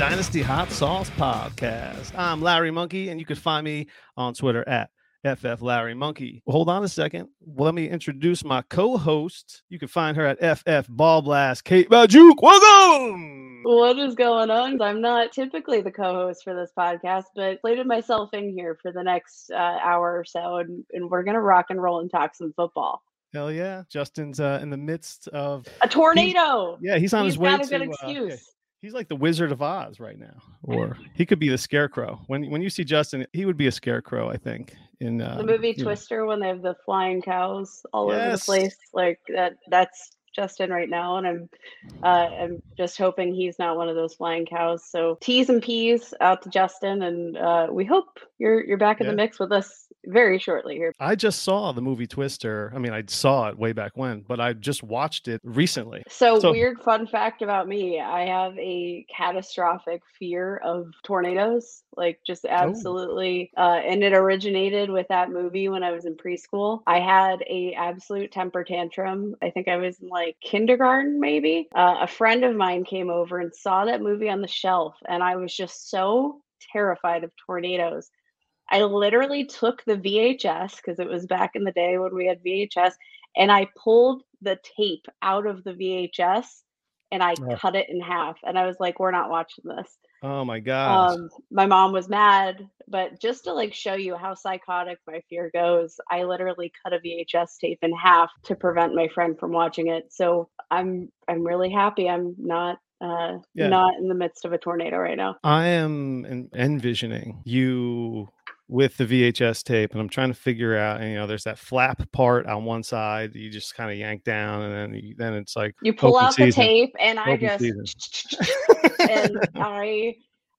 Dynasty Hot Sauce Podcast. I'm Larry Monkey, and you can find me on Twitter at FF Larry Monkey. Well, hold on a second. Well, let me introduce my co-host. You can find her at FF Ball Blast. Kate Magdziuk. Welcome. What is going on? I'm not typically the co-host for this podcast, but slated myself in here for the next uh, hour or so, and, and we're gonna rock and roll and talk some football. Hell yeah! Justin's uh, in the midst of a tornado. He's, yeah, he's on he's his way got a to. good uh, excuse. yeah, he's like the Wizard of Oz right now, or he could be the Scarecrow. When when you see Justin, he would be a Scarecrow, I think. In uh, the movie you know. Twister, when they have the flying cows all over the place, like that. That's Justin right now, and I'm, uh, I'm just hoping he's not one of those flying cows. So T's and P's out to Justin, and uh, we hope you're you're back in Yeah. the mix with us very shortly here. I just saw the movie Twister. I mean, I saw it way back when, but I just watched it recently. So, So- weird fun fact about me, I have a catastrophic fear of tornadoes. Like just Oh. absolutely uh and it originated with that movie when I was in preschool. I had a absolute temper tantrum. I think I was in like kindergarten maybe. Uh, a friend of mine came over and saw that movie on the shelf and I was just so terrified of tornadoes. I literally took the VHS because it was back in the day when we had VHS and I pulled the tape out of the VHS and I Oh. cut it in half. And I was like, we're not watching this. Oh my god. Um, my mom was mad, but just to like show you how psychotic my fear goes, I literally cut a VHS tape in half to prevent my friend from watching it. So I'm I'm really happy I'm not uh Yeah. not in the midst of a tornado right now. I am envisioning you with the VHS tape, and I'm trying to figure out. And, you know, there's that flap part on one side. You just kind of yank down, and then you, then it's like You pull open out season. the tape and I just and I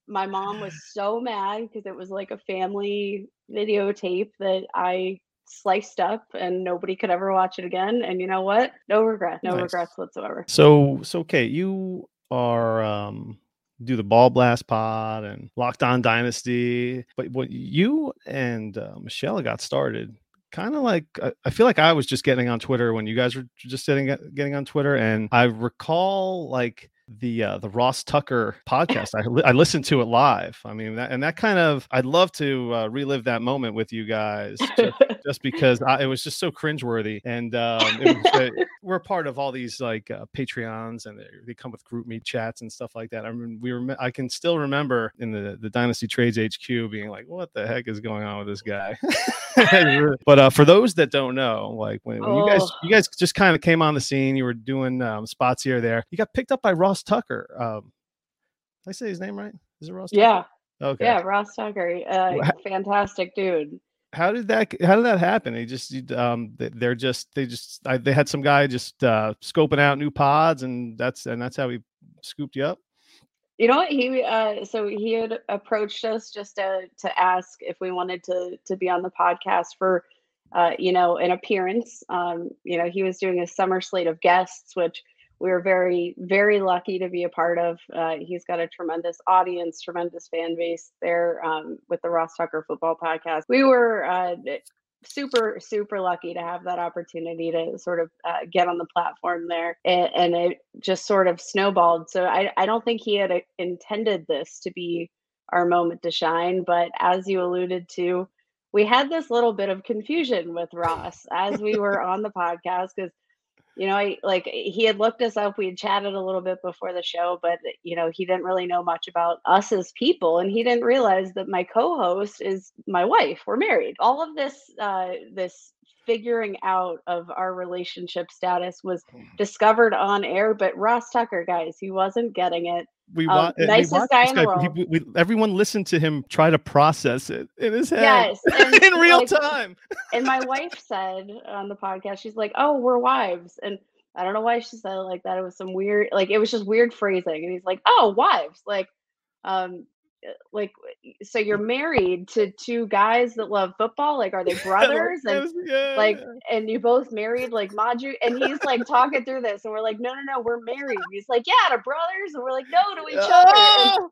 my mom was so mad because it was like a family videotape that I sliced up and nobody could ever watch it again. And you know what? No regret, no Nice. regrets whatsoever. So so Kate, you are um do the ball blast pod and locked on dynasty, but what you and uh, Michelle got started kind of like I, I feel like I was just getting on Twitter when you guys were just sitting getting on Twitter, and I recall like the uh, the Ross Tucker podcast. I li- I listened to it live. I mean, that, and that kind of I'd love to uh, relive that moment with you guys. Just, just because I, it was just so cringeworthy, and um, was, uh, we're part of all these like uh, Patreons, and they, they come with group meet chats and stuff like that. I mean, we were I can still remember in the the Dynasty Trades HQ being like, "What the heck is going on with this guy?" but uh, for those that don't know, like when, when you guys Oh. you guys just kind of came on the scene, you were doing um, spots here or there. You got picked up by Ross Tucker. Um, did I say his name right? Is it Ross? Tucker? yeah, Okay. yeah, Ross Tucker, uh, fantastic dude. how did that how did that happen he just um they- they're just they just I, they had some guy just uh scoping out new pods and that's and that's how he scooped you up You know what? He uh so he had approached us just to to ask if we wanted to to be on the podcast for uh you know an appearance. Um you know, he was doing a summer slate of guests which we were very very lucky to be a part of. Uh he's got a tremendous audience, tremendous fan base there um with the Ross Tucker Football Podcast. We were uh super super lucky to have that opportunity to sort of uh, get on the platform there and, and it just sort of snowballed so I, I don't think he had uh, intended this to be our moment to shine but as you alluded to we had this little bit of confusion with ross as we were on the podcast because you know I, like he had looked us up we had chatted a little bit before the show but you know he didn't really know much about us as people and he didn't realize that my co-host is my wife we're married. All of this uh this figuring out of our relationship status was discovered on air but ross tucker guys he wasn't getting it we, Um, wa- we nicest watched guy in the guy- he- world. we- we- everyone listened to him try to process it in his head yes in real like, time and my wife said on the podcast she's like oh we're wives and i don't know why she said it like that it was some weird like it was just weird phrasing and he's like oh wives like um like so you're married to two guys that love football like are they brothers? And yeah, like and you both married like Maju and he's like talking through this and we're like no no no we're married. He's like yeah to brothers and we're like no to each other. And, Oh!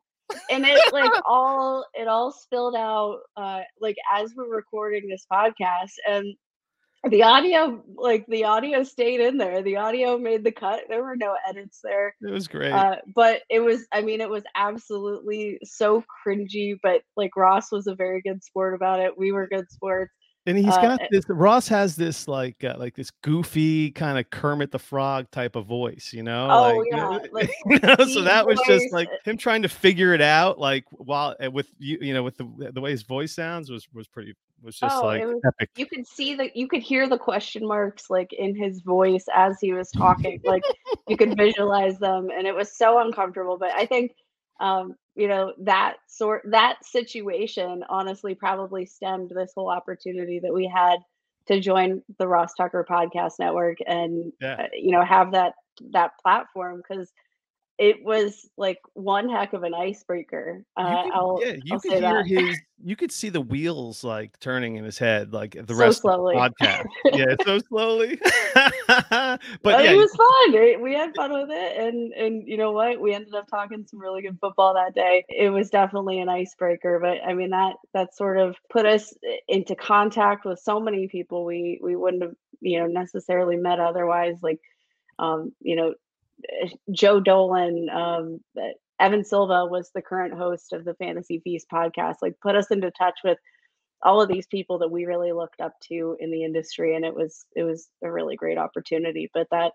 and it like all it all spilled out uh like as we're recording this podcast and the audio like the audio stayed in there the audio made the cut there were no edits there it was great uh, but it was i mean it was absolutely so cringy but like ross was a very good sport about it we were good sports and he's got uh, this. Ross has this like uh, like this goofy kind of Kermit the Frog type of voice, you know. Oh like, yeah. Like, you know, so that was just like him trying to figure it out, like while eh, with you, you know, with the the way his voice sounds was was pretty was just oh, like was, epic. You could see that you could hear the question marks like in his voice as he was talking. like you could visualize them, and it was so uncomfortable. But I think um, you know that sort that situation honestly probably stemmed this whole opportunity that we had to join the Ross Tucker podcast network and yeah. uh, you know have that that platform because it was like one heck of an icebreaker. Uh, could, I'll, yeah, you I'll could hear that. his. You could see the wheels like turning in his head, like the so rest slowly. of the podcast. yeah, so slowly. but, but yeah. it was fun. We had fun with it, and and you know what? We ended up talking some really good football that day. It was definitely an icebreaker, but I mean that that sort of put us into contact with so many people we we wouldn't have you know necessarily met otherwise. Like um, you know, Joe Dolan, um, Evan Silva was the current host of the Fantasy Feast podcast. Like, put us into touch with all of these people that we really looked up to in the industry, and it was it was a really great opportunity. But that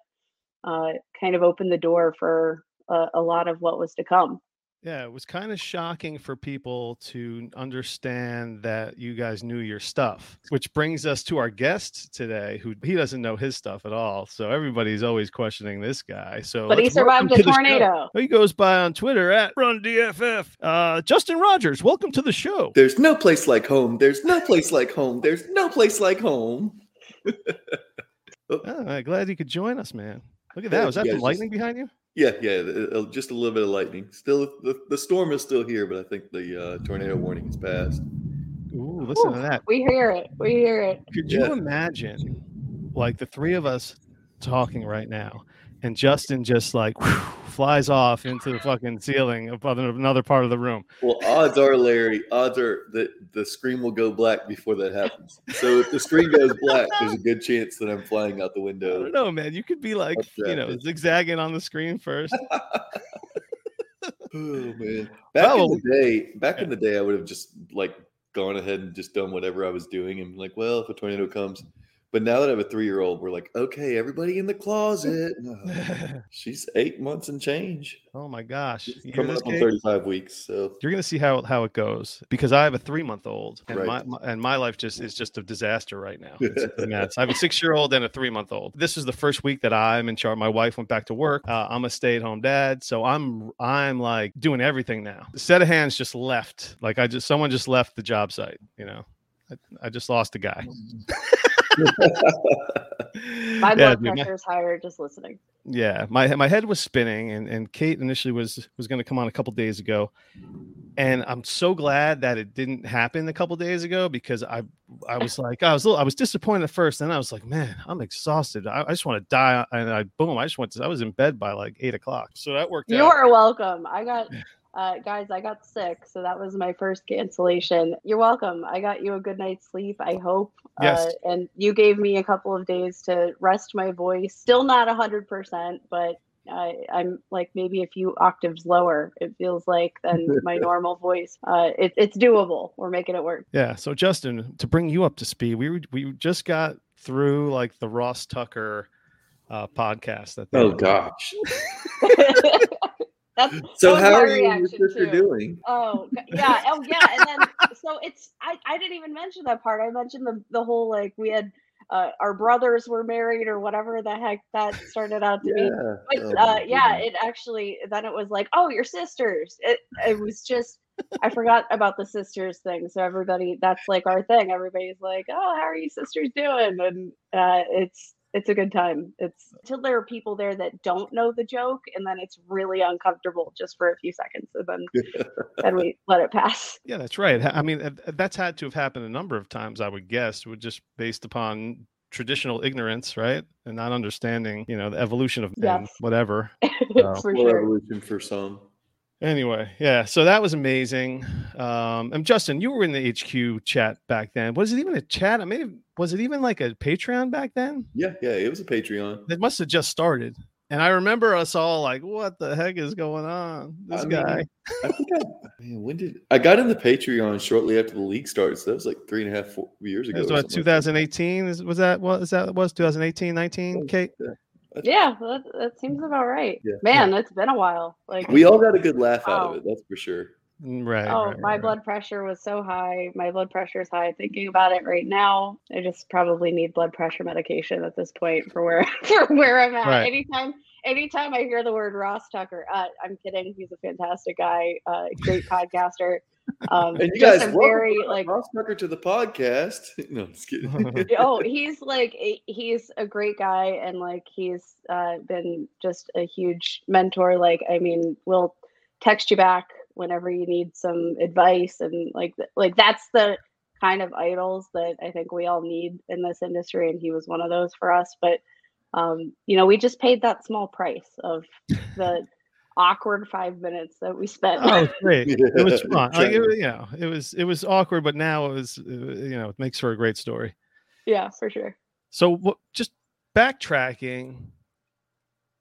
uh, kind of opened the door for a, a lot of what was to come. Yeah, it was kind of shocking for people to understand that you guys knew your stuff, which brings us to our guest today, who he doesn't know his stuff at all. So everybody's always questioning this guy. So, but he survived a tornado. He goes by on Twitter at RunDFF. Uh, Justin Rogers, welcome to the show. There's no place like home. There's no place like home. There's no place like home. oh. glad you could join us, man. Look at that. Was that the lightning just... behind you? Yeah, yeah, just a little bit of lightning. Still, the, the storm is still here, but I think the uh, tornado warning has passed. Ooh, listen Ooh, to that. We hear it. We hear it. Could you imagine, like the three of us talking right now, and Justin just like whew, flies off into the fucking ceiling of another part of the room. Well, odds are, Larry, odds are that the screen will go black before that happens. So if the screen goes black, there's a good chance that I'm flying out the window. I don't know, man. You could be like, you know, zigzagging on the screen first. oh man! Back oh, in the day, back yeah. in the day, I would have just like gone ahead and just done whatever I was doing, and like, well, if a tornado comes, but now that I have a three year old, we're like, okay, everybody in the closet. she's eight months and change. Oh my gosh. coming up on 35 weeks. So you're going to see how, how it goes because I have a three month old and right. my, my, and my life just is just a disaster right now. I have a six year old and a three month old. This is the first week that I'm in charge. My wife went back to work. Uh, I'm a stay at home dad. So I'm, I'm like doing everything now. The set of hands just left. Like I just, someone just left the job site, you know, I, I just lost a guy. my blood yeah, pressure is higher just listening. Yeah, my my head was spinning, and and Kate initially was was going to come on a couple days ago, and I'm so glad that it didn't happen a couple days ago because I I was like I was little, I was disappointed at first, and I was like, man, I'm exhausted. I, I just want to die, and I boom, I just went to I was in bed by like eight o'clock, so that worked. You are welcome. I got uh, guys, I got sick, so that was my first cancellation. You're welcome. I got you a good night's sleep, I hope. Yes. Uh, and you gave me a couple of days to rest my voice. Still not 100%, but I, am like maybe a few octaves lower. It feels like than my normal voice. Uh, it, it's doable. We're making it work. Yeah. So Justin, to bring you up to speed, we we just got through like the Ross Tucker uh, podcast. That oh gosh. That's so. How are you and your sister doing? Oh yeah, oh yeah, and then so it's I I didn't even mention that part. I mentioned the the whole like we had uh, our brothers were married or whatever the heck that started out to yeah. be. But, oh, uh, yeah, it actually then it was like, oh, your sisters. It it was just I forgot about the sisters thing. So everybody, that's like our thing. Everybody's like, oh, how are you sisters doing? And uh, it's it's a good time. It's till there are people there that don't know the joke, and then it's really uncomfortable just for a few seconds, and then then we let it pass. Yeah, that's right. I mean, that's had to have happened a number of times, I would guess, would just based upon traditional ignorance, right, and not understanding, you know, the evolution of yes. whatever. for sure. evolution for some. Anyway, yeah, so that was amazing. Um, and Justin, you were in the HQ chat back then. Was it even a chat? I mean, was it even like a Patreon back then? Yeah, yeah, it was a Patreon. It must have just started. And I remember us all like, "What the heck is going on?" This I guy. Mean, I think I, man, when did I got in the Patreon shortly after the league started? So that was like three and a half four years ago. It was what 2018? Like was that what is that was 2018, 19? Kate. Yeah. Yeah, that, that seems about right. Yeah. Man, it's been a while. Like we all got a good laugh out of it, that's for sure. Mm, right. Oh, right, my right. blood pressure was so high. My blood pressure is high. Thinking about it right now, I just probably need blood pressure medication at this point for where for where I'm at. Right. Anytime anytime I hear the word Ross Tucker, uh, I'm kidding. He's a fantastic guy, uh, great podcaster. Um, and you guys, very like Ross Tucker to the podcast. no, just kidding. oh, he's like he's a great guy, and like he's uh, been just a huge mentor. Like, I mean, we'll text you back whenever you need some advice, and like like that's the kind of idols that I think we all need in this industry, and he was one of those for us. But um, you know, we just paid that small price of the awkward five minutes that we spent. Oh, great! It was fun. Like, it, you know, it was it was awkward, but now it was you know it makes for a great story. Yeah, for sure. So, what just backtracking?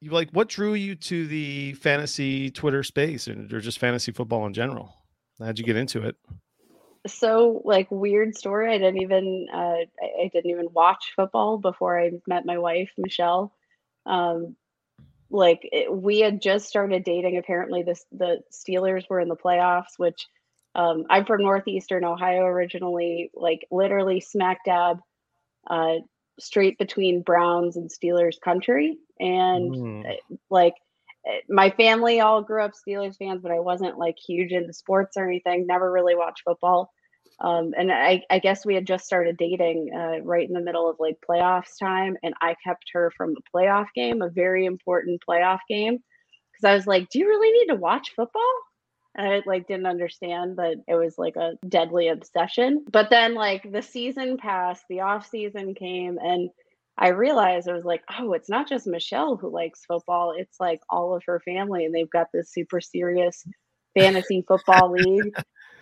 You like what drew you to the fantasy Twitter space and or just fantasy football in general? How'd you get into it? so like weird story. I didn't even uh, I, I, didn't even watch football before I met my wife Michelle. Um, like it, we had just started dating. Apparently, this the Steelers were in the playoffs, which um, I'm from northeastern Ohio originally. Like literally smack dab, uh, straight between Browns and Steelers country, and mm. like my family all grew up Steelers fans, but I wasn't like huge into sports or anything. Never really watched football. Um, and I, I, guess we had just started dating uh, right in the middle of like playoffs time, and I kept her from the playoff game, a very important playoff game, because I was like, "Do you really need to watch football?" And I like didn't understand that it was like a deadly obsession. But then like the season passed, the off season came, and I realized I was like, oh, it's not just Michelle who likes football. It's like all of her family, and they've got this super serious fantasy football league.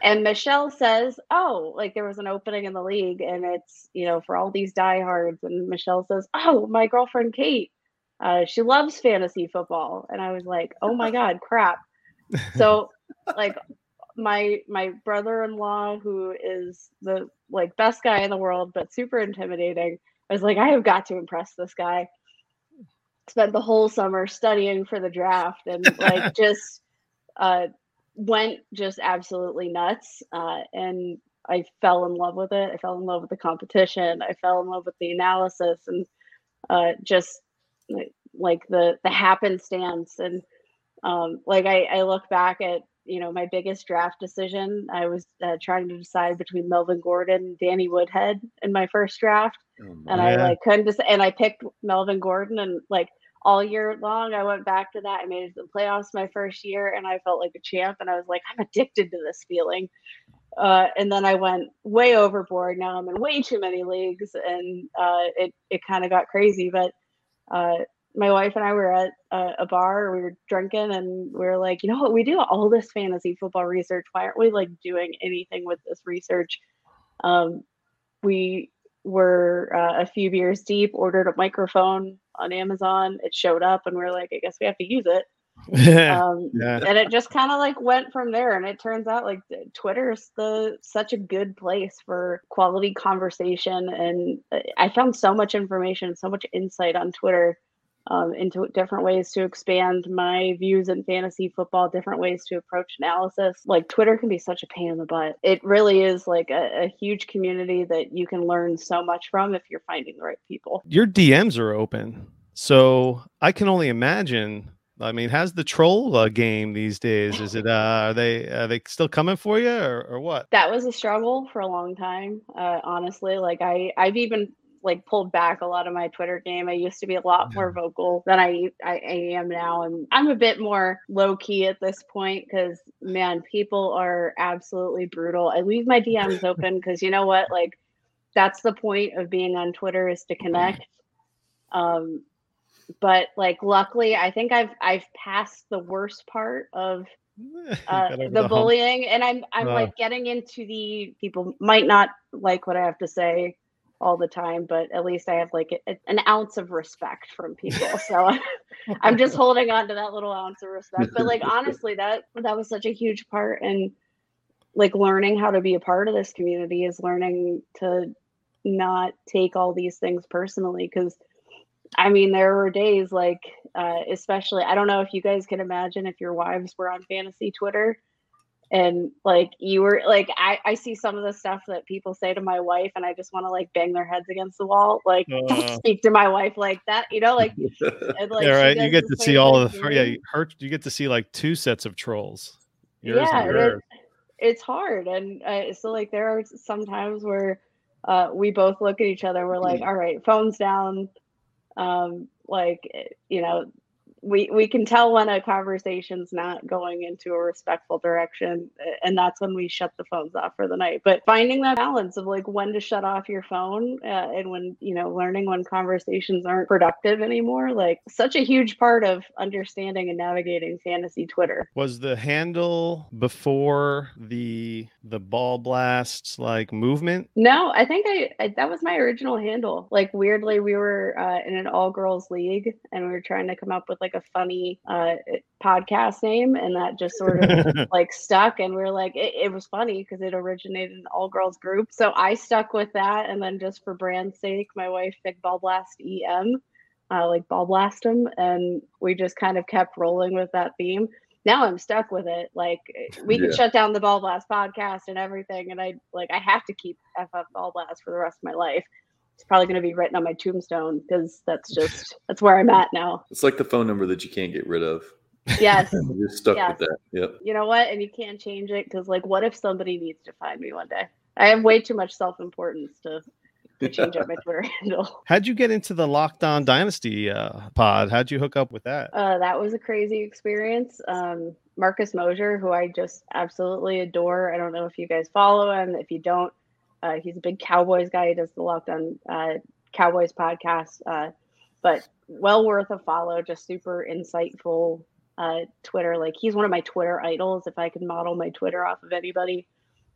And Michelle says, oh, like there was an opening in the league, and it's you know for all these diehards. And Michelle says, oh, my girlfriend Kate, uh, she loves fantasy football, and I was like, oh my god, crap. So like my my brother-in-law who is the like best guy in the world but super intimidating I was like, I have got to impress this guy. Spent the whole summer studying for the draft and like just uh, went just absolutely nuts. Uh, and I fell in love with it. I fell in love with the competition. I fell in love with the analysis and uh, just like the the happenstance and um, like I, I look back at you know my biggest draft decision. I was uh, trying to decide between Melvin Gordon and Danny Woodhead in my first draft, oh, and I like couldn't just. And I picked Melvin Gordon, and like all year long, I went back to that. I made it to the playoffs my first year, and I felt like a champ. And I was like, I'm addicted to this feeling. Uh, and then I went way overboard. Now I'm in way too many leagues, and uh, it it kind of got crazy. But uh, my wife and I were at a, a, bar, we were drinking, and we were like, you know what? We do all this fantasy football research. Why aren't we like doing anything with this research? Um, we were uh, a few beers deep, ordered a microphone on Amazon. It showed up, and we are like, I guess we have to use it. um, yeah. and it just kind of like went from there and it turns out like twitter is the such a good place for quality conversation and uh, i found so much information so much insight on twitter um, into different ways to expand my views in fantasy football, different ways to approach analysis. Like Twitter can be such a pain in the butt. It really is like a, a huge community that you can learn so much from if you're finding the right people. Your DMs are open. So I can only imagine. I mean, how's the troll uh, game these days? Is it uh, are they are they still coming for you or, or what? That was a struggle for a long time. Uh, honestly, like I I've even like pulled back a lot of my Twitter game. I used to be a lot more vocal than I, I, I am now. And I'm a bit more low key at this point because, man, people are absolutely brutal. I leave my DMs open because you know what? Like, that's the point of being on Twitter is to connect. Um, but like luckily I think I've I've passed the worst part of uh, the, the bullying and I'm I'm uh. like getting into the people might not like what I have to say all the time, but at least I have like a, an ounce of respect from people. So I'm just holding on to that little ounce of respect. But like honestly, that that was such a huge part and like learning how to be a part of this community is learning to not take all these things personally because I mean there were days like uh, especially I don't know if you guys can imagine if your wives were on fantasy Twitter and like you were like I, I see some of the stuff that people say to my wife and i just want to like bang their heads against the wall like uh, speak to my wife like that you know like, and, like yeah right you get to see all of the yeah her you get to see like two sets of trolls Yours yeah it, it's hard and uh, so like there are some times where uh, we both look at each other and we're like all right phones down um like eh, you know we we can tell when a conversation's not going into a respectful direction and that's when we shut the phones off for the night. But finding that balance of like when to shut off your phone uh, and when you know learning when conversations aren't productive anymore like such a huge part of understanding and navigating fantasy twitter. Was the handle before the the ball blasts like movement? No i think i, I that was my original handle. Like weirdly we were uh, in an all girls league and we were trying to come up with like like a funny uh, podcast name, and that just sort of like stuck. And we are like, it, it was funny because it originated in all girls group. So I stuck with that, and then just for brand's sake, my wife Big Ball Blast EM, uh, like Ball Blast them, and we just kind of kept rolling with that theme. Now I'm stuck with it. Like we yeah. can shut down the Ball Blast podcast and everything, and I like I have to keep FF Ball Blast for the rest of my life it's probably going to be written on my tombstone because that's just that's where I'm at now. It's like the phone number that you can't get rid of. Yes, you're stuck yes. with that. Yep. You know what? And you can't change it because, like, what if somebody needs to find me one day? I have way too much self importance to to change up my Twitter handle. How'd you get into the Locked On Dynasty uh, pod? How'd you hook up with that? Uh, that was a crazy experience. Um, Marcus Mosher, who I just absolutely adore. I don't know if you guys follow him. If you don't, uh, he's a big Cowboys guy. He does the Locked On uh, Cowboys podcast, uh, but well worth a follow. Just super insightful uh, Twitter. Like he's one of my Twitter idols. If I could model my Twitter off of anybody,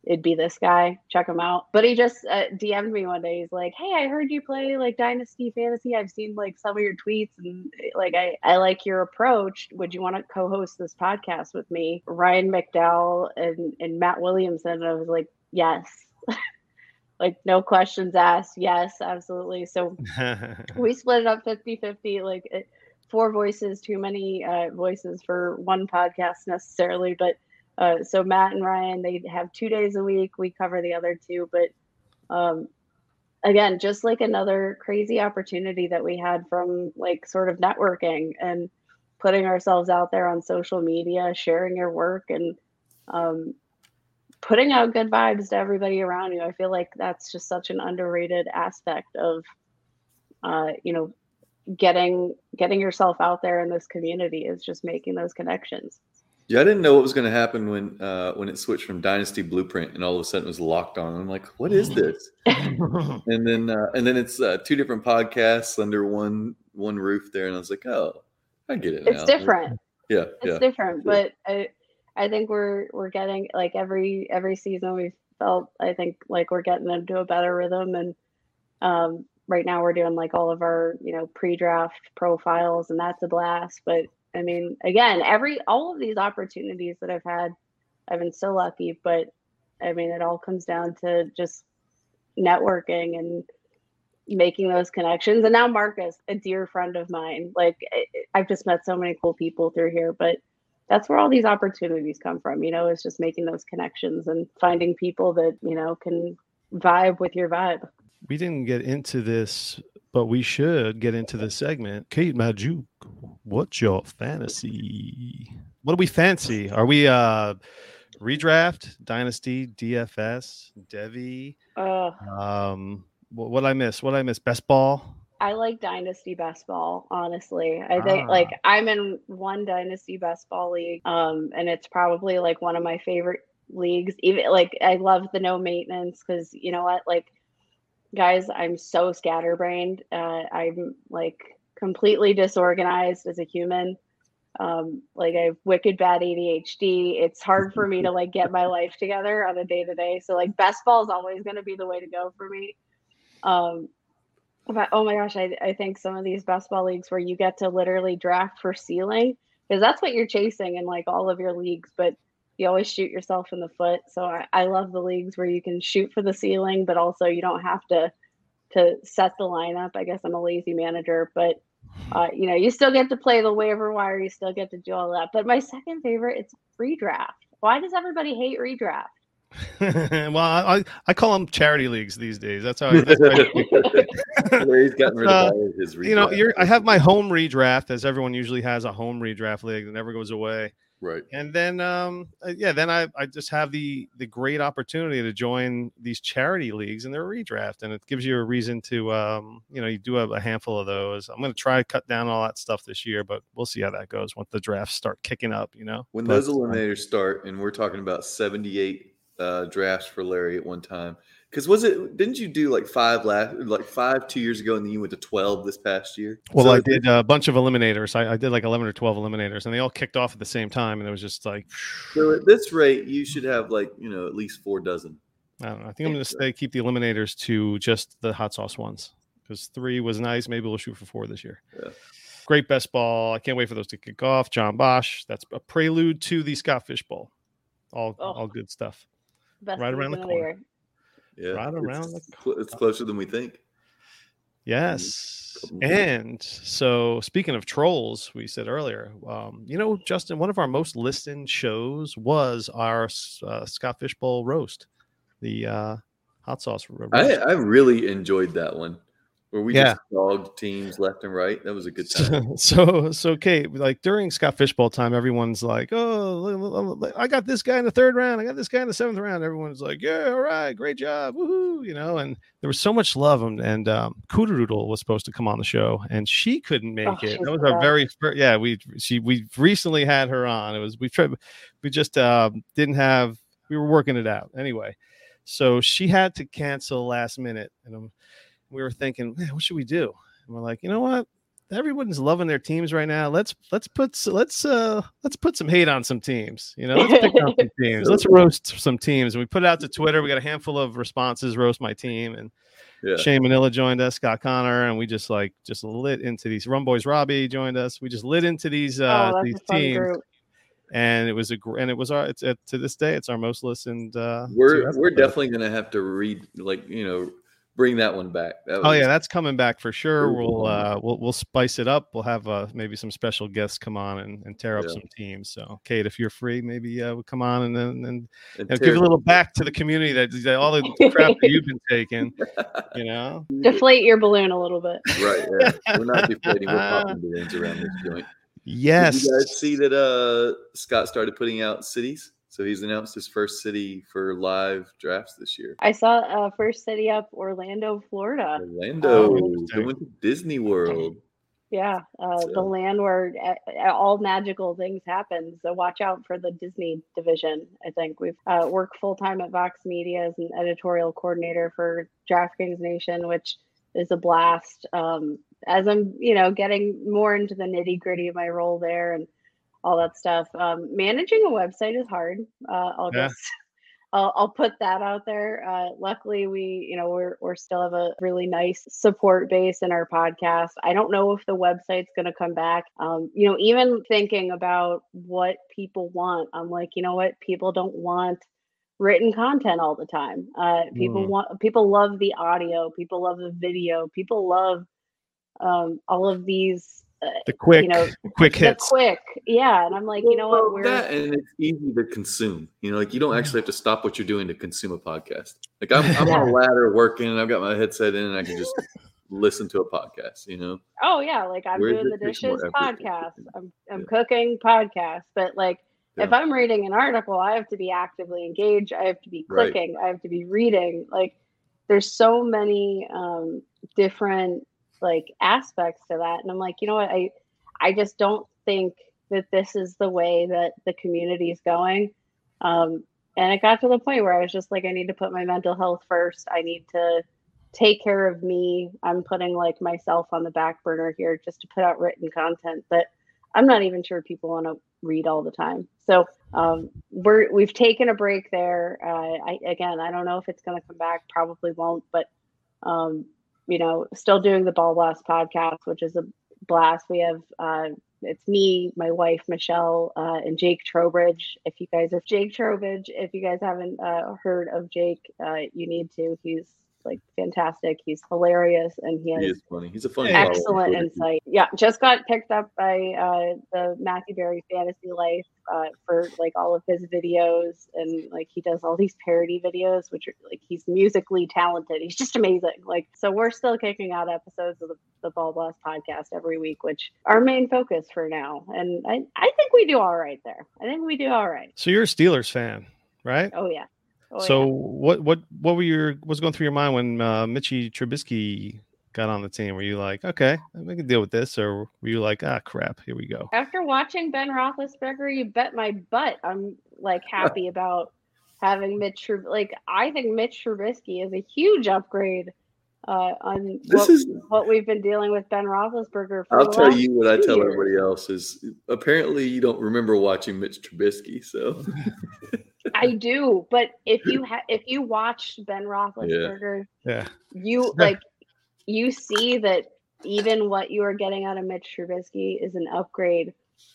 it'd be this guy. Check him out. But he just uh, DM'd me one day. He's like, "Hey, I heard you play like Dynasty Fantasy. I've seen like some of your tweets, and like I I like your approach. Would you want to co-host this podcast with me?" Ryan McDowell and and Matt Williamson. And I was like, "Yes." like no questions asked. Yes absolutely. So we split it up 50 50 like it, four voices too many uh, voices for one podcast necessarily but uh, so matt and ryan they have two days a week. We cover the other two but um, again just like another crazy opportunity that we had from like sort of networking and putting ourselves out there on social media sharing your work and um, putting out good vibes to everybody around you. I feel like that's just such an underrated aspect of, uh, you know, getting getting yourself out there in this community is just making those connections. Yeah, I didn't know what was going to happen when uh, when it switched from Dynasty Blueprint and all of a sudden it was locked on. I'm like, what is this? and then uh, and then it's uh, two different podcasts under one one roof there, and I was like, oh, I get it. It's different. Yeah, it's yeah. different, but I, I think we're we're getting like every every season we felt I think like we're getting into a better rhythm and um, right now we're doing like all of our you know pre-draft profiles and that's a blast but I mean again every all of these opportunities that I've had I've been so lucky but I mean it all comes down to just networking and making those connections and now Marcus a dear friend of mine like I've just met so many cool people through here but that's where all these opportunities come from you know it's just making those connections and finding people that you know can vibe with your vibe. We didn't get into this but we should get into the segment. Kate Magdziuk what's your fantasy? What do we fancy? Are we uh redraft dynasty dfs devy? Uh, um what, what i miss? What i miss? Best ball I like Dynasty Best Ball, honestly. I think ah. like I'm in one Dynasty Best Ball league, um, and it's probably like one of my favorite leagues. Even like I love the no maintenance because you know what, like guys, I'm so scatterbrained. Uh, I'm like completely disorganized as a human. Um, like I have wicked bad ADHD. It's hard for me to like get my life together on a day to day. So like best ball is always going to be the way to go for me. Um, but oh my gosh, I, I think some of these best ball leagues where you get to literally draft for ceiling because that's what you're chasing in like all of your leagues, but you always shoot yourself in the foot. So I, I love the leagues where you can shoot for the ceiling, but also you don't have to to set the lineup. I guess I'm a lazy manager, but uh, you know, you still get to play the waiver wire, you still get to do all that. But my second favorite, it's redraft. Why does everybody hate redraft? well, I, I call them charity leagues these days. That's how. I, that's he's gotten rid of uh, his. Redraft. You know, you're, I have my home redraft, as everyone usually has a home redraft league that never goes away. Right. And then, um, uh, yeah, then I, I just have the the great opportunity to join these charity leagues and their redraft, and it gives you a reason to, um, you know, you do have a handful of those. I'm going to try to cut down all that stuff this year, but we'll see how that goes once the drafts start kicking up. You know, when but, those eliminators start, and we're talking about 78 uh, drafts for Larry at one time. Because was it? Didn't you do like five last, like five two years ago, and then you went to twelve this past year? Well, so I did a bunch of eliminators. I, I, did like eleven or twelve eliminators, and they all kicked off at the same time, and it was just like. So at this rate, you should have like you know at least four dozen. I don't know. I think I'm going to stay keep the eliminators to just the hot sauce ones because three was nice. Maybe we'll shoot for four this year. Yeah. Great best ball. I can't wait for those to kick off. John Bosch. That's a prelude to the Scott Fish Bowl. All oh. all good stuff. Best right around the corner. Yeah, right around it's, the corner. It's closer than we think. Yes. And so, speaking of trolls, we said earlier, um, you know, Justin, one of our most listened shows was our uh, Scott Fish Bowl roast, the uh, hot sauce. Roast. I, I really enjoyed that one where we yeah. just dogged teams left and right. That was a good time. So, so Kate, like during Scott Fish Bowl time, everyone's like, "Oh, I got this guy in the third round. I got this guy in the seventh round." Everyone's like, "Yeah, all right, great job, woohoo!" You know, and there was so much love. And, and um, was supposed to come on the show, and she couldn't make oh, it. That was our very, first. yeah. We she we recently had her on. It was we tried, we just uh, didn't have. We were working it out anyway. So she had to cancel last minute, and. I'm, we were thinking, man, what should we do? And we're like, you know what? Everyone's loving their teams right now. Let's let's put let's uh let's put some hate on some teams. You know, let's pick on some teams. Let's roast some teams. And we put it out to Twitter. We got a handful of responses. Roast my team and. Yeah. Shane Manila joined us, Scott Connor, and we just like just lit into these Rum Boys. Robbie joined us. We just lit into these uh oh, these teams. Group and it was a and it was our it's to this day it's our most listened uh we're we're definitely gonna have to read like you know bring that one back. That oh yeah, that's coming back for sure. We'll uh, we'll we'll spice it up. We'll have uh, maybe some special guests come on and, and tear up yeah. some teams. So Kate, if you're free, maybe uh, we'll come on and then and, and, and give a little back to the community that, that all the crap that you've been taking. You know, deflate your balloon a little bit. Right. Yeah. We're not deflating. We're popping balloons around this joint. Yes. Did you guys see that uh, Scott started putting out cities? So he's announced his first city for live drafts this year. I saw uh, first city up Orlando, Florida. Orlando, um, going to Disney World. Yeah, uh, so. the land where all magical things happen. So watch out for the Disney division. I think we've uh, worked full time at Vox Media as an editorial coordinator for DraftKings Nation, which is a blast. Um, as I'm, you know, getting more into the nitty gritty of my role there and all that stuff. Um, managing a website is hard. Uh, I'll yeah. just I'll, I'll, put that out there. Uh, luckily, we you know we're we're still have a really nice support base in our podcast. I don't know if the website's going to come back. Um, you know, even thinking about what people want, I'm like, you know what, people don't want written content all the time. Uh, people mm. want people love the audio. People love the video. People love um, all of these the quick, you know, quick hits. quick, yeah. And I'm like, you know what? We're that, and it's easy to consume. You know, like you don't actually have to stop what you're doing to consume a podcast. Like I'm, I'm on a ladder working, and I've got my headset in, and I can just listen to a podcast. You know? Oh yeah, like I'm doing the dishes podcast. I'm I'm yeah. cooking podcast, but like. Yeah. If I'm reading an article, I have to be actively engaged. I have to be clicking. Right. I have to be reading. Like, there's so many um, different like aspects to that and i'm like you know what i i just don't think that this is the way that the community is going um and it got to the point where i was just like i need to put my mental health first i need to take care of me. I'm putting like myself on the back burner here just to put out written content that I'm not even sure people want to read all the time. So um, we're we've taken a break there. Uh, I again, I don't know if it's going to come back. Probably won't. But um, you know, still doing the Ball Blast podcast, which is a blast. We have uh, it's me, my wife Michelle, uh, and Jake Trowbridge. If you guys are Jake Trowbridge, if you guys haven't uh, heard of Jake, uh, you need to. He's like fantastic. He's hilarious and he has He is funny. He's a funny. excellent follower. insight. Yeah, just got picked up by uh, the Matthew Berry Fantasy Life uh, for like all of his videos, and like he does all these parody videos, which are like he's musically talented. He's just amazing. Like so, we're still kicking out episodes of the, the Ball Blast podcast every week, which our main focus for now. And I I think we do all right there. I think we do all right. So you're a Steelers fan, right? Oh yeah. Oh, so yeah. what what what were your what's going through your mind when uh, Mitchie Trubisky got on the team? Were you like, okay, we can deal with this, or were you like, ah, crap, here we go? After watching Ben Roethlisberger, you bet my butt I'm like happy about having Mitch. Trub- like I think Mitch Trubisky is a huge upgrade uh, on This what, is- what we've been dealing with Ben Roethlisberger. For I'll tell you what I tell years. everybody else is apparently you don't remember watching Mitch Trubisky, so I do, but if you ha- if you watch Ben Roethlisberger, Yeah, you like you see that even what you are getting out of Mitch Trubisky is an upgrade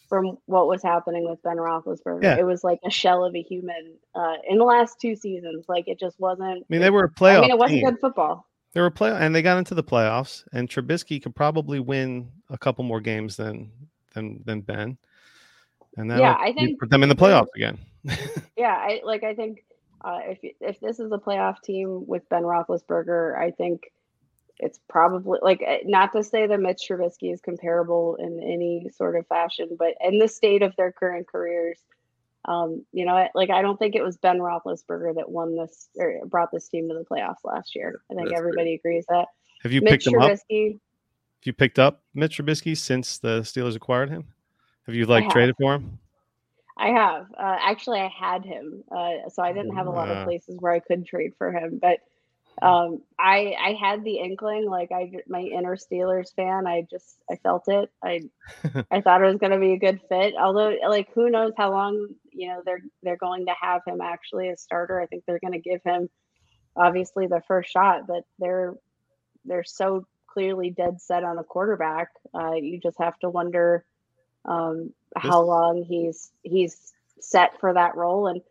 from what was happening with Ben Roethlisberger. Yeah. It was like a shell of a human uh, in the last two seasons. Like it just wasn't. I mean they were a playoff. I mean, it wasn't team. good football. They were a play, and they got into the playoffs. And Trubisky could probably win a couple more games than than than Ben. And that Yeah, I think- put them in the playoffs again. Yeah, I like. I think uh, if if this is a playoff team with Ben Roethlisberger, I think it's probably like uh, not to say that Mitch Trubisky is comparable in any sort of fashion, but in the state of their current careers, um, you know, like I don't think it was Ben Roethlisberger that won this or brought this team to the playoffs last year. I think That's everybody agrees that Have you Mitch picked him up? Have you picked up Mitch Trubisky since the Steelers acquired him? Have you like traded for him? I have uh, actually I had him, uh, so I didn't have a lot of places where I could trade for him. But um, I I had the inkling, like I my inner Steelers fan. I just I felt it. I I thought it was going to be a good fit. Although like who knows how long you know they're they're going to have him actually a starter. I think they're going to give him obviously the first shot, but they're they're so clearly dead set on a quarterback. Uh, you just have to wonder um, how long he's he's set for that role. And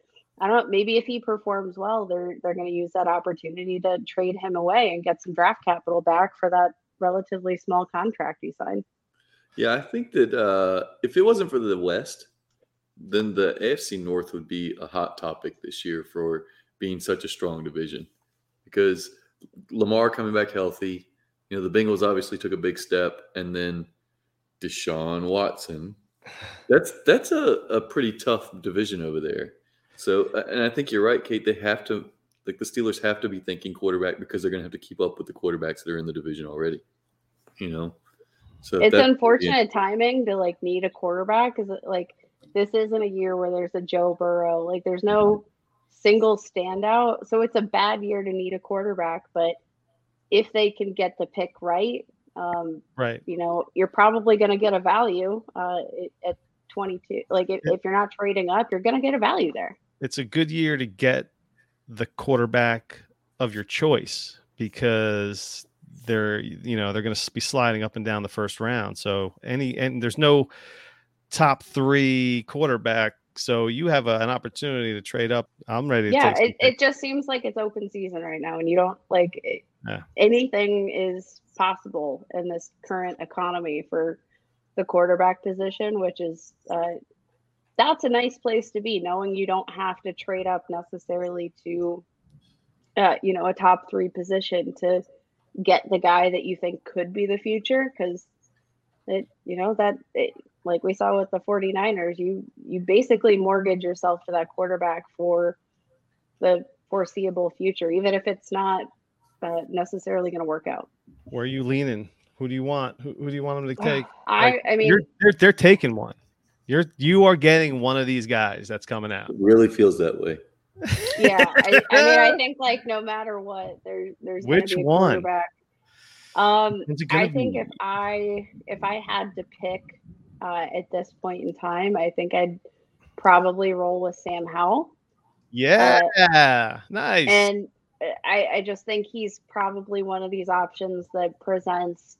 I don't know, maybe if he performs well, they're they're going to use that opportunity to trade him away and get some draft capital back for that relatively small contract he signed. yeah, I think that uh, if it wasn't for the West, then the AFC North would be a hot topic this year for being such a strong division because Lamar coming back healthy. You know, the Bengals obviously took a big step, and then Deshaun Watson. That's that's a, a pretty tough division over there. So, uh, and I think you're right, Kate. They have to, like, the Steelers have to be thinking quarterback because they're going to have to keep up with the quarterbacks that are in the division already. You know, so it's unfortunate timing to like need a quarterback because like this isn't a year where there's a Joe Burrow. Like there's no single standout. So it's a bad year to need a quarterback. But if they can get the pick right, um, Right. you know, you're probably going to get a value uh, at 22. Like if, Yeah. if you're not trading up, you're going to get a value there. It's a good year to get the quarterback of your choice because they're you know they're going to be sliding up and down the first round. So any and there's no top three quarterback. So you have a, an opportunity to trade up. I'm ready to yeah it, it just seems like it's open season right now and you don't like it, Anything is possible in this current economy for the quarterback position which is uh, that's a nice place to be knowing you don't have to trade up necessarily to uh, you know a top three position to get the guy that you think could be the future because it you know that it, like we saw with the 49ers you you basically mortgage yourself to that quarterback for the foreseeable future even if it's not uh, necessarily going to work out Where are you leaning? Who do you want? Who, who do you want them to take? i Like, i mean you're, they're, they're taking one. You're you are getting one of these guys that's coming out. It really feels that way. Yeah, I, I mean, I think like no matter what, there, there's Which be a one? Um, Who's it gonna I think be? if I if I had to pick uh, at this point in time, I think I'd probably roll with Sam Howell. Yeah, nice. And uh, I, I just think he's probably one of these options that presents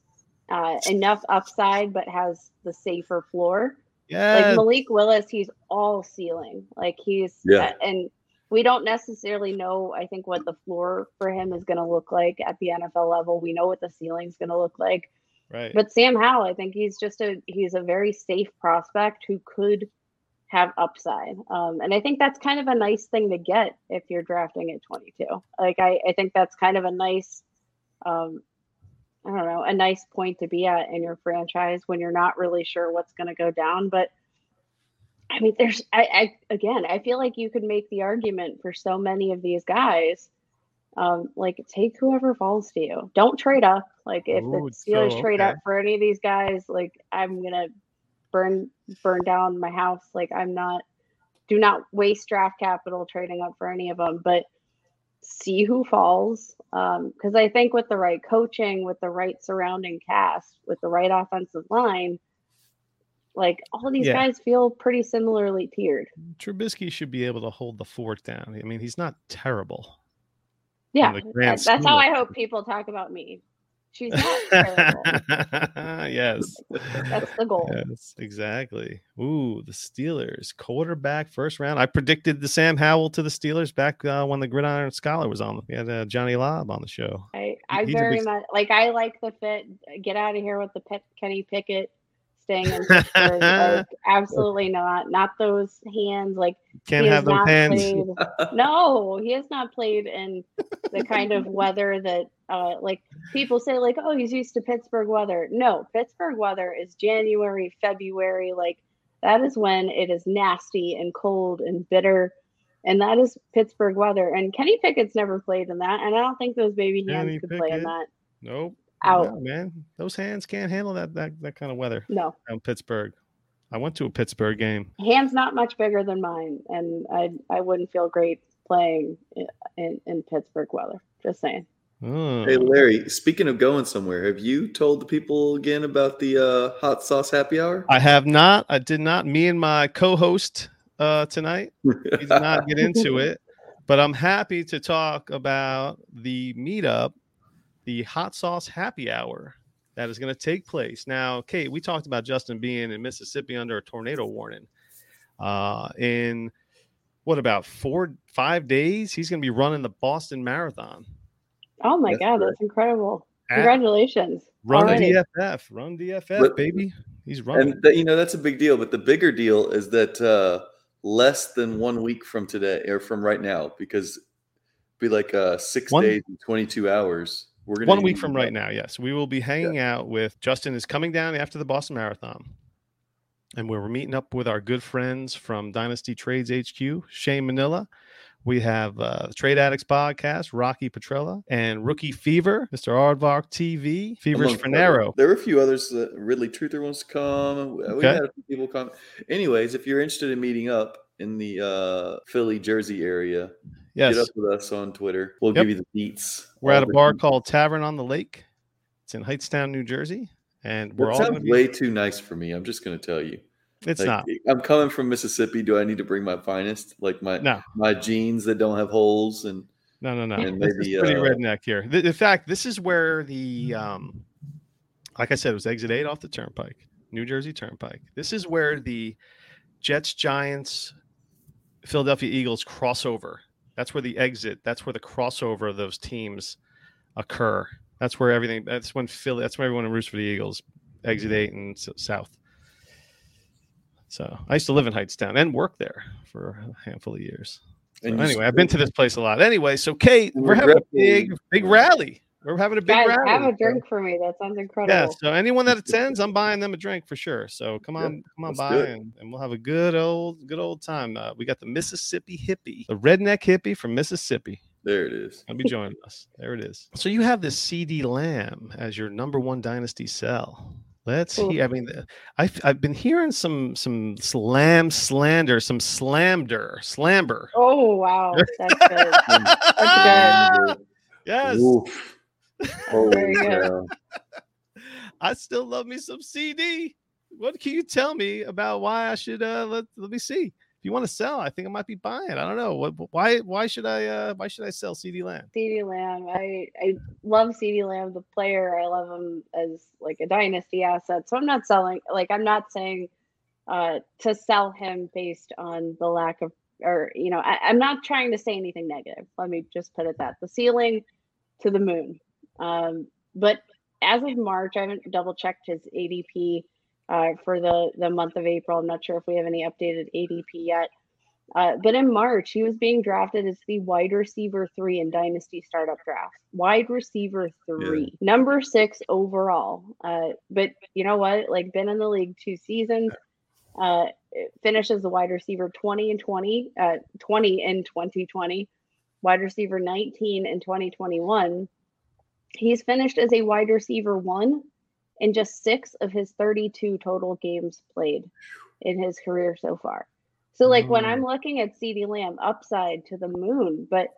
uh, enough upside but has the safer floor. yeah, Like Malik Willis, he's all ceiling. Like he's Yeah. and we don't necessarily know. I think what the floor for him is going to look like at the NFL level. We know what the ceiling's going to look like. right. But Sam Howell, I think he's just a he's a very safe prospect who could have upside. Um, and I think that's kind of a nice thing to get if you're drafting at 22. Like I, I think that's kind of a nice, um, I don't know, a nice point to be at in your franchise when you're not really sure what's going to go down. But I mean, there's, I, I, again, I feel like you could make the argument for so many of these guys. Um, like take whoever falls to you. Don't trade up. Like if Ooh, the Steelers so, trade up for any of these guys, like I'm gonna burn burn down my house. Like I'm not do not waste draft capital trading up for any of them, but see who falls. Um, because I think with the right coaching, with the right surrounding cast, with the right offensive line, like all these Yeah. guys feel pretty similarly tiered. Trubisky should be able to hold the fort down. I mean, he's not terrible. Yeah, the grand that- that's how I hope people talk about me. She's not terrible. yes. That's the goal. Yes, exactly. Ooh, the Steelers quarterback first round. I predicted the Sam Howell to the Steelers back uh, when the Gridiron Scholar was on. We had uh, Johnny Lobb on the show. I, I he's very big- much like I like the fit. Get out of here with the Pet, Kenny Pickett staying in Pittsburgh. like, absolutely not. Not those hands. Like Can't have those hands. played. no, he has not played in the kind of weather that uh, like people say like oh he's used to Pittsburgh weather. No, Pittsburgh weather is January, February. Like that is when it is nasty and cold and bitter. And that is Pittsburgh weather. And Kenny Pickett's never played in that. And I don't think those baby hands Kenny could play in that. Nope. Out. No, man. Those hands can't handle that that, that kind of weather No, down Pittsburgh. I went to a Pittsburgh game. hands not much bigger than mine, and I I wouldn't feel great playing in, in, in Pittsburgh weather. Just saying. Oh. Hey Larry, speaking of going somewhere, have you told the people again about the uh, hot sauce happy hour? I have not. I did not. Me and my co-host uh, tonight we did not get into it, but I'm happy to talk about the meetup, the hot sauce happy hour that is going to take place. Now, Kate, we talked about Justin being in Mississippi under a tornado warning. Uh, in what about four, five days? He's going to be running the Boston Marathon. Oh my That's god, right. that's incredible! At Congratulations. Run already. DFF, run DFF, But- baby. He's running. and that, you know that's a big deal. But the bigger deal is that uh, less than one week from today, or from right now, because be like uh, six One- days and twenty two hours. We're gonna One week from right now, yes. We will be hanging out with Justin is coming down after the Boston Marathon. And we're meeting up with our good friends from Dynasty Trades HQ, Shane Manila. We have uh, the Trade Addicts podcast, Rocky Petrella, and Rookie Fever, Mr. Aardvark TV, Fevers Amongst Fernero. There were a few others that Ridley Truther wants to come. We we Okay. had a few people come. Anyways, if you're interested in meeting up in the uh, Philly, Jersey area, Yes, get up with us on Twitter. We'll Yep. give you the beats. we're at a bar beats. called Tavern on the Lake. It's in Hightstown, New Jersey. And we're That all sounds be. way too nice for me. I'm just going to tell you. It's Like, not. I'm coming from Mississippi. Do I need to bring my finest, like my No, my jeans that don't have holes and no, no, no. And This is pretty uh, redneck here. Th- In fact, this is where the, um, like I said, it was exit eight off the Turnpike, New Jersey Turnpike. This is where the Jets, Giants, Philadelphia Eagles crossover. That's where the exit. That's where the crossover of those teams occur. That's where everything. That's when Philly. That's where everyone roots for the Eagles. Exit eight and south. So I used to live in Hightstown and work there for a handful of years. So anyway, I've been to this place a lot. Anyway, so Kate, we're having a big, big rally. We're having a big Guys, rally. have a so- drink for me. That sounds incredible. Yeah, so anyone that attends, I'm buying them a drink for sure. So come Yeah, on, come on let's by, and, and we'll have a good old, good old time. Uh, we got the Mississippi hippie, the redneck hippie from Mississippi. there it is. Gonna be joining us. There it is. So you have this CeeDee Lamb as your number one dynasty sell. Let's hear. I mean, I've I've been hearing some some slam slander, some slamder, slamber. Oh wow, that's good. that's good. Yes. Oof. Oh. I still love me some CeeDee. What can you tell me about why I should uh let let me see? if you want to sell, I think I might be buying. I don't know. What why why should I uh why should I sell CeeDee Lamb? CeeDee Lamb. I I love CeeDee Lamb, the player. I love him as like a dynasty asset. So I'm not selling like I'm not saying uh to sell him based on the lack of or you know, I, I'm not trying to say anything negative. Let me just put it that the ceiling to the moon. Um, but as of March, I haven't double checked his ADP uh, for the, the month of April. I'm not sure if we have any updated ADP yet. Uh, but in March, he was being drafted as the wide receiver three in Dynasty Startup Draft. Wide receiver three, yeah. number six overall. Uh, but you know what? Like, been in the league two seasons. Uh, finishes the wide receiver 20 and 20, uh, 20 in 2020, wide receiver 19 in 2021. He's finished as a wide receiver one in just six of his 32 total games played in his career so far. So, like, mm. when I'm looking at CeeDee Lamb upside to the moon, but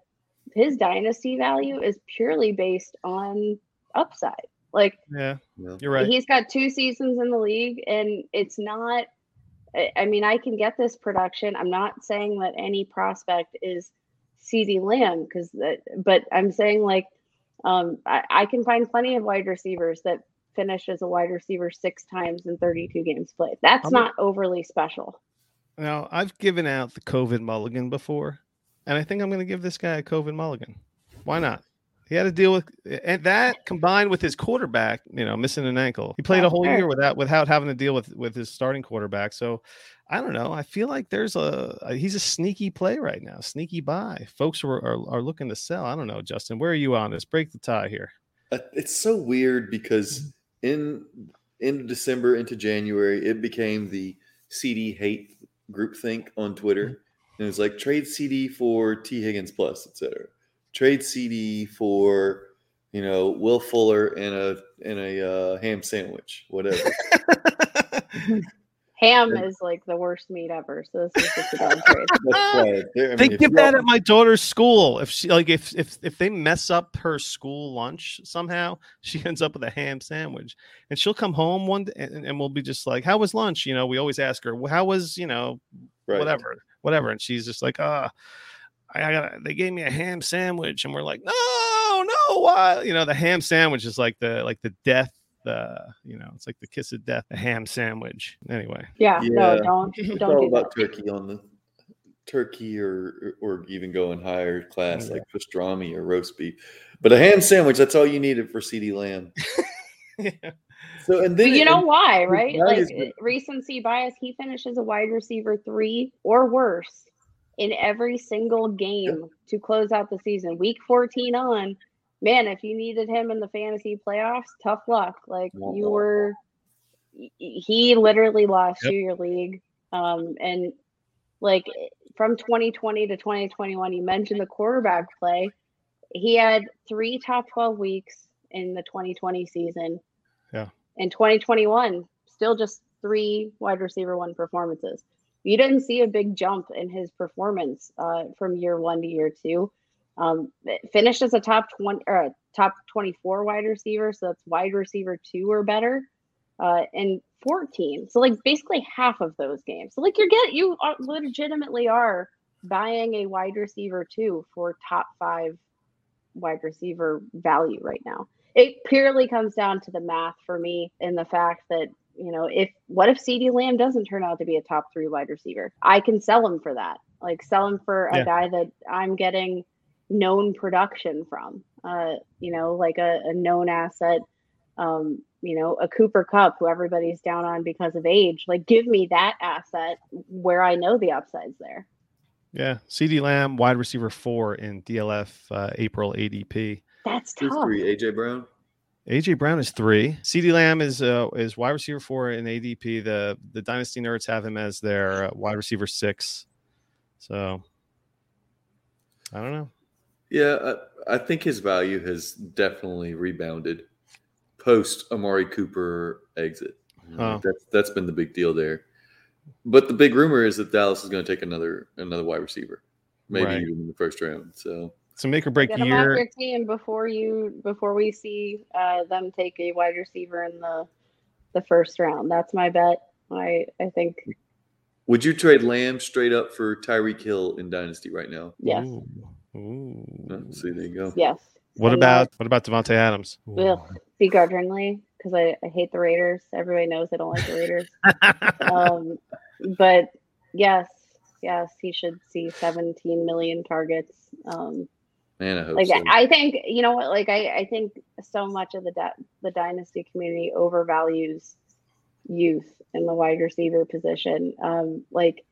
his dynasty value is purely based on upside. Like, yeah, you're right. He's got two seasons in the league, and it's not. I mean, I can get this production. I'm not saying that any prospect is CeeDee Lamb because, but I'm saying like um, I, I, can find plenty of wide receivers that finished as a wide receiver six times in 32 games played. That's I'm not overly special. Now, I've given out the COVID mulligan before, and I think I'm going to give this guy a COVID mulligan. Why not? He had to deal with and that combined with his quarterback, you know, missing an ankle. He played a whole year without without having to deal with with his starting quarterback. So I don't know. I feel like there's a, a he's a sneaky play right now, sneaky buy. Folks are, are, are looking to sell. I don't know, Justin. Where are you on this? Break the tie here. Uh, it's so weird because in in December into January, it became the CeeDee hate group think on Twitter. Mm-hmm. And it's like trade CeeDee for Tee Higgins plus, etc. Trade CeeDee for you know Will Fuller and a and a uh, ham sandwich, whatever. Ham is like the worst meat ever. So this is just a bad trade. I mean, they give that at my daughter's school. If she like if if if they mess up her school lunch somehow, she ends up with a ham sandwich, and she'll come home one day and, and we'll be just like, "How was lunch?" You know, we always ask her, "How was you know, right. whatever, whatever," and she's just like, "Ah." Uh, I got they gave me a ham sandwich and we're like no no why you know the ham sandwich is like the like the death the you know it's like the kiss of death, a ham sandwich. Anyway. Yeah, yeah. no, don't it's don't all do about that. turkey on the turkey or or even going higher class like pastrami or roast beef. But a ham sandwich, that's all you needed for CeeDee Lamb. yeah. So and then but you know why, right? Like recency bias, he finishes a wide receiver three or worse in every single game yeah. to close out the season. Week 14 on, man, if you needed him in the fantasy playoffs, tough luck. Like you were, he literally lost yep. you your league. Um, and like from 2020 to 2021, you mentioned the quarterback play. He had three top 12 weeks in the 2020 season. Yeah. In 2021, still just three wide receiver one performances. You didn't see a big jump in his performance uh, from year one to year two. Um, finished as a top 20 or top 24 wide receiver. So that's wide receiver two or better. Uh, and 14. So like basically half of those games. So like you're getting you are, legitimately are buying a wide receiver two for top five wide receiver value right now. It purely comes down to the math for me and the fact that you know if what if CeeDee Lamb doesn't turn out to be a top three wide receiver? I can sell him for that. Like sell him for a yeah. guy that I'm getting known production from. Uh, you know, like a, a known asset, um, you know, a Cooper Kupp who everybody's down on because of age. Like, give me that asset where I know the upside's there. Yeah, CeeDee Lamb, wide receiver four in DLF uh, April ADP. That's tough. three. AJ Brown. AJ Brown is three. CeeDee Lamb is uh, is wide receiver four in ADP. The the Dynasty nerds have him as their uh, wide receiver six. So I don't know. Yeah, I, I think his value has definitely rebounded post Amari Cooper exit. Huh. That's that's been the big deal there. But the big rumor is that Dallas is going to take another another wide receiver, maybe Right. even in the first round. So It's a make or break Get them off year. your team before you before we see uh, them take a wide receiver in the the first round. That's my bet. I I think would you trade Lamb straight up for Tyreek Hill in Dynasty right now? yes, Ooh. Ooh. Uh, see, there you go. yes. What And about what about Davante Adams? Ugh, begrudgingly because I, I hate the Raiders. Everybody knows I don't like the Raiders. um, but yes, yes, he should see 17 million targets. Um, Man, I hope like so. I, I think you know what, like I, I think so much of the di- the dynasty community overvalues youth in the wide receiver position. Um, like,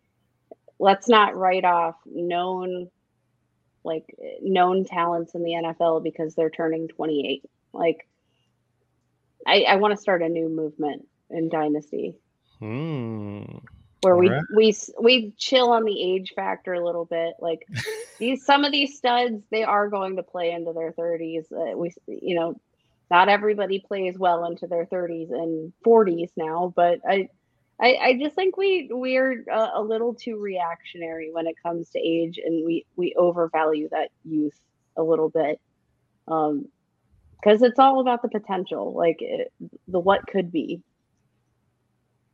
let's not write off known like known talents in the NFL because they're turning 28. Like, I, I want to start a new movement in dynasty Hmm. Where we Alright. we we chill on the age factor a little bit. Like these, some of these studs, they are going to play into their thirties. Uh, we, you know, not everybody plays well into their thirties and forties now, but I, I, I just think we we're a, a little too reactionary when it comes to age, and we we overvalue that youth a little bit. Um, because it's all about the potential, like it, the what could be.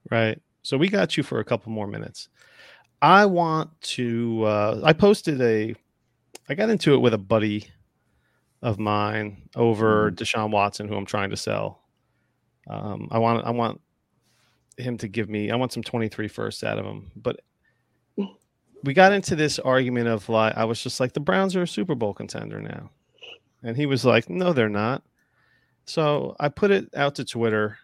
Right. So we got you for a couple more minutes. I want to. Uh, I posted a. I got into it with a buddy of mine over Deshaun Watson, who I'm trying to sell. Um, I want. I want him to give me. I want some 23 firsts out of him, but we got into this argument of like I was just like the Browns are a Super Bowl contender now, and he was like, no, they're not. So I put it out to Twitter.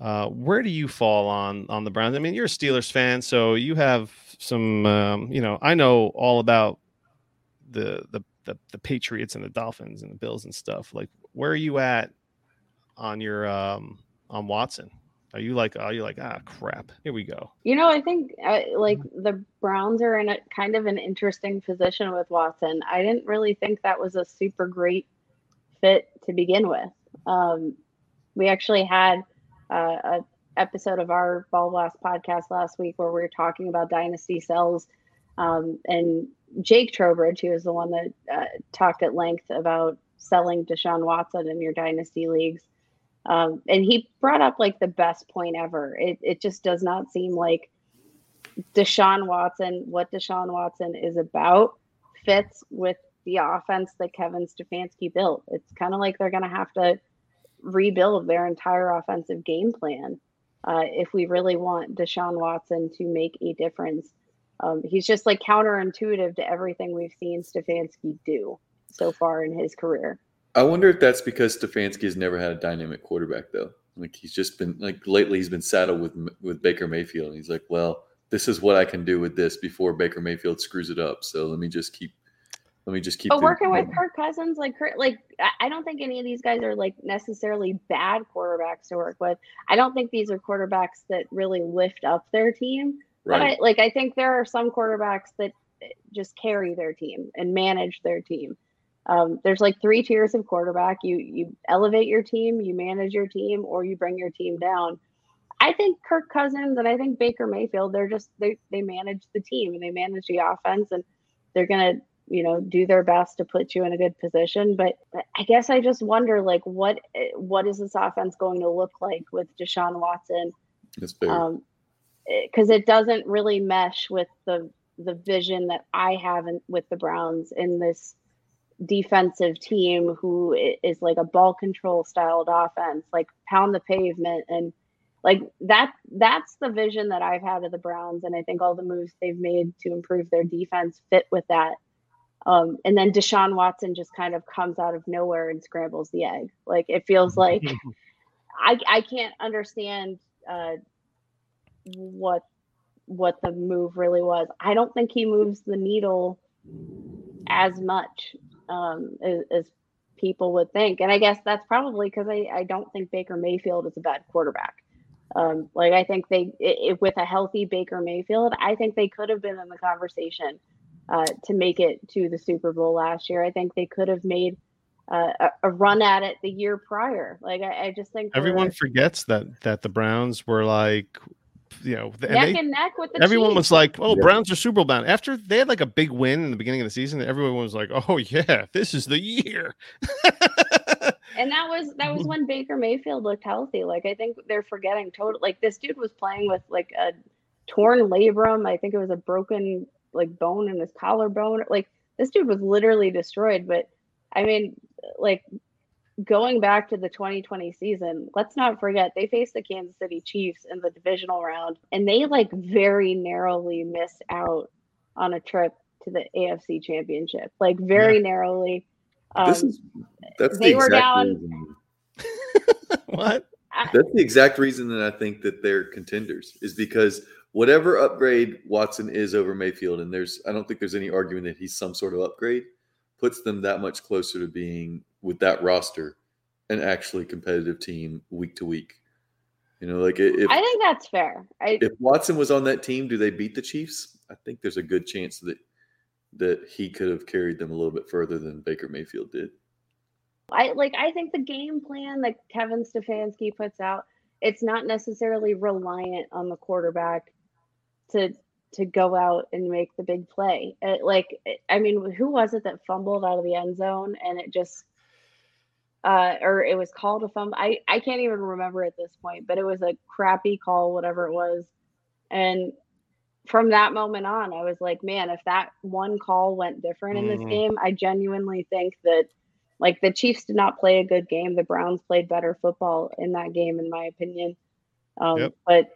Uh, where do you fall on on the Browns? I mean, you're a Steelers fan, so you have some. Um, you know, I know all about the, the the the Patriots and the Dolphins and the Bills and stuff. Like, where are you at on your um on Watson? Are you like, are you like, ah, crap? Here we go. You know, I think uh, like the Browns are in a kind of an interesting position with Watson. I didn't really think that was a super great fit to begin with. Um, we actually had uh, a episode of our Ball Blast podcast last week where we were talking about dynasty cells, um, and Jake Trowbridge, who was the one that uh, talked at length about selling Deshaun Watson in your dynasty leagues. Um, and he brought up like the best point ever. It, it just does not seem like Deshaun Watson, what Deshaun Watson is about, fits with the offense that Kevin Stefanski built. It's kind of like they're going to have to rebuild their entire offensive game plan uh, if we really want Deshaun Watson to make a difference. Um, he's just like counterintuitive to everything we've seen Stefanski do so far in his career. I wonder if that's because Stefanski has never had a dynamic quarterback though. Like he's just been like lately he's been saddled with with Baker Mayfield. And he's like, well, this is what I can do with this before Baker Mayfield screws it up. So let me just keep let me just keep. But the- working with Kirk Cousins, like Kirk, like I- don't think any of these guys are like necessarily bad quarterbacks to work with. I don't think these are quarterbacks that really lift up their team. But right. like I think there are some quarterbacks that eh, just carry their team and manage their team. Um, there's like three tiers of quarterback. You you elevate your team, you manage your team, or you bring your team down. I think Kirk Cousins and I think Baker Mayfield, they're just they they manage the team and they manage the offense and they're gonna you know do their best to put you in a good position. But I guess I just wonder like what what is this offense going to look like with Deshaun Watson? Um because it doesn't really mesh with the the vision that I have in, with the Browns in this defensive team who is like a ball control styled offense, like pound the pavement and like that that's the vision that I've had of the Browns and I think all the moves they've made to improve their defense fit with that. Um, and then Deshaun Watson just kind of comes out of nowhere and scrambles the egg. Like it feels like I I can't understand uh, what what the move really was. I don't think he moves the needle as much um, as, as people would think, and I guess that's probably because I, I don't think Baker Mayfield is a bad quarterback. Um, like I think they i i with a healthy Baker Mayfield, I think they could have been in the conversation uh, to make it to the Super Bowl last year. I think they could have made uh, a, a, run at it the year prior. Like I, I just think everyone forgets that that the Browns were like you know, neck and, they, and neck with the everyone Chiefs. was like, "Oh, yeah. Browns are Super Bowl bound." After they had like a big win in the beginning of the season, everyone was like, "Oh yeah, this is the year." and that was that was when Baker Mayfield looked healthy. Like I think they're forgetting total. Like this dude was playing with like a torn labrum. I think it was a broken like bone in his collarbone. Like this dude was literally destroyed. But I mean, like going back to the 2020 season, let's not forget they faced the Kansas City Chiefs in the divisional round, and they like very narrowly missed out on a trip to the AFC Championship. Like very yeah. narrowly. Um, this is that's they the were down. what? That's the exact reason that I think that they're contenders is because whatever upgrade Watson is over Mayfield, and there's I don't think there's any argument that he's some sort of upgrade, puts them that much closer to being with that roster an actually competitive team week to week. You know, like if I think that's fair. I, if Watson was on that team, do they beat the Chiefs? I think there's a good chance that that he could have carried them a little bit further than Baker Mayfield did. I like I think the game plan that Kevin Stefanski puts out, it's not necessarily reliant on the quarterback to to go out and make the big play. It, like I mean, who was it that fumbled out of the end zone and it just uh, or it was called a fumble. I, I can't even remember at this point, but it was a crappy call, whatever it was. And from that moment on, I was like, man, if that one call went different in this mm-hmm. game, I genuinely think that like the Chiefs did not play a good game. The Browns played better football in that game, in my opinion. Um, yep. But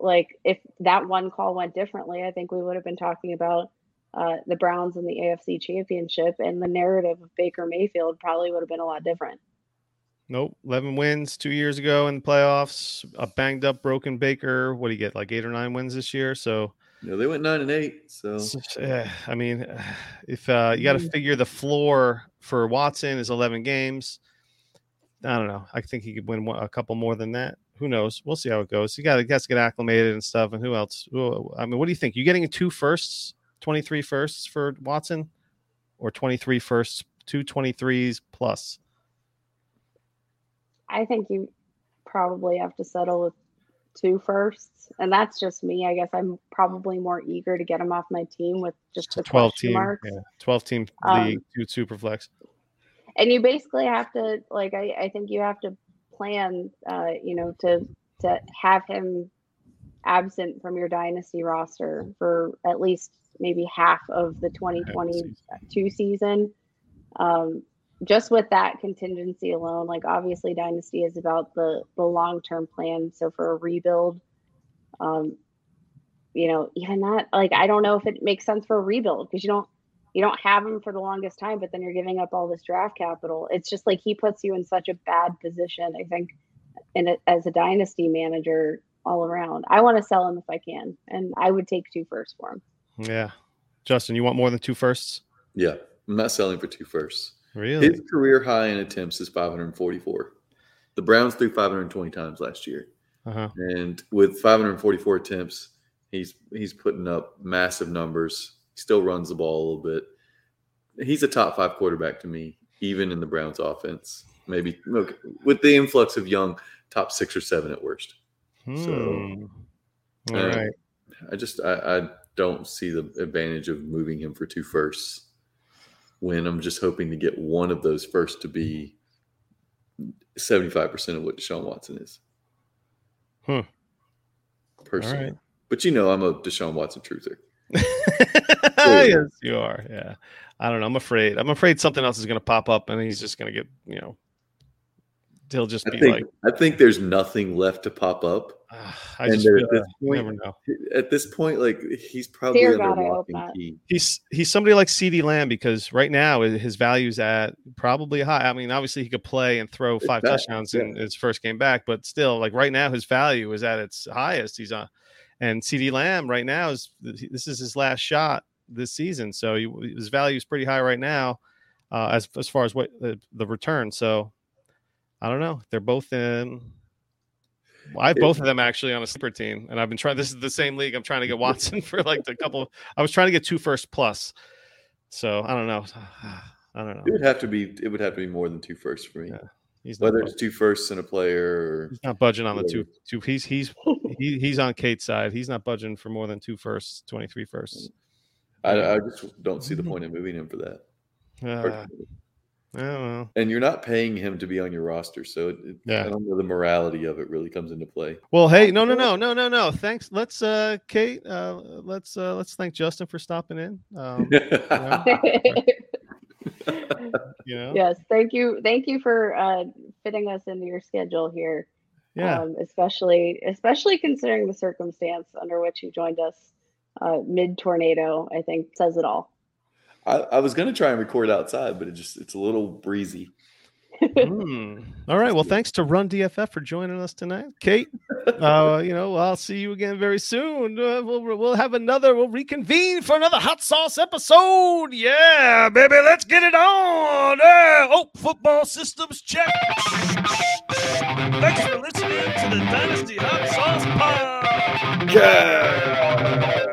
like if that one call went differently, I think we would have been talking about uh, the Browns in the AFC Championship, and the narrative of Baker Mayfield probably would have been a lot different. Nope, eleven wins two years ago in the playoffs. A banged up, broken Baker. What do you get? Like eight or nine wins this year. So yeah, they went nine and eight. So uh, I mean, if uh, you got to mm-hmm. figure the floor for Watson is eleven games. I don't know. I think he could win a couple more than that. Who knows? We'll see how it goes. You got to get acclimated and stuff. And who else? I mean, what do you think? You getting two firsts 23 firsts for Watson or 23 firsts, two 23s plus? I think you probably have to settle with two firsts. And that's just me. I guess I'm probably more eager to get him off my team with just the 12 team, marks. Yeah, 12 team um, two super flex. And you basically have to like I, I think you have to plan uh, you know, to to have him absent from your dynasty roster for at least maybe half of the 2022 season. Um, just with that contingency alone, like obviously Dynasty is about the the long term plan. So for a rebuild, um, you know, even that, like I don't know if it makes sense for a rebuild because you don't you don't have him for the longest time, but then you're giving up all this draft capital. It's just like he puts you in such a bad position. I think, in a, as a dynasty manager all around, I want to sell him if I can, and I would take two first for him. Yeah. Justin, you want more than two firsts? Yeah. I'm not selling for two firsts. Really? His career high in attempts is 544. The Browns threw 520 times last year. Uh-huh. And with 544 attempts, he's he's putting up massive numbers. He still runs the ball a little bit. He's a top five quarterback to me, even in the Browns offense. Maybe look with the influx of young, top six or seven at worst. Hmm. So, all uh, right. I just I, I don't see the advantage of moving him for two firsts when I'm just hoping to get one of those first to be 75% of what Deshaun Watson is. Hmm. Personally. Right. But you know, I'm a Deshaun Watson truther. yes, you are. Yeah. I don't know. I'm afraid. I'm afraid something else is going to pop up and he's just going to get, you know, he'll just be I think, like. I think there's nothing left to pop up. Ah, I just at this point, never know. At this point, like he's probably Dear under God, key. He's he's somebody like CeeDee Lamb because right now his value's at probably high. I mean, obviously he could play and throw five touchdowns yeah. in his first game back, but still, like right now, his value is at its highest. He's on, and CeeDee Lamb right now is this is his last shot this season, so he, his value is pretty high right now, uh, as as far as what the, the return. So I don't know. They're both in. I have both of them actually on a super team, and I've been trying. This is the same league. I'm trying to get Watson for like a couple. I was trying to get two first plus. So I don't know. I don't know. It would have to be. It would have to be more than two firsts for me. Yeah. He's Whether not, it's two firsts and a player, he's not budging on the two two. He's he's he, he's on Kate's side. He's not budging for more than two firsts, 23 firsts. I, I just don't see the point in moving him for that. Uh. I don't know. and you're not paying him to be on your roster, so it, it- Yeah. I don't know the morality of it really comes into play. Well, hey, no, no, no, no, no, no. Thanks. Let's, uh, Kate. Uh, let's uh, let's thank Justin for stopping in. Um, you know, yes, thank you, thank you for uh, fitting us into your schedule here. yeah. um, especially especially considering the circumstance under which you joined us uh, mid tornado. I think says it all. I, I was going to try and record outside, but it just it's a little breezy. Hmm. All right. Well, thanks to Run DFF for joining us tonight, Kate. Uh, you know, I'll see you again very soon. Uh, we'll we'll have another. We'll reconvene for another hot sauce episode. Yeah, baby, let's get it on. Oh, football systems check. Thanks for listening to the Dynasty Hot Sauce Pod. Yeah.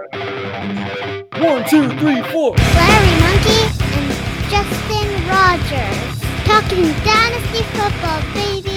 One, two, three, four. Larry Monkey and Justin Rogers talking Dynasty Football, baby.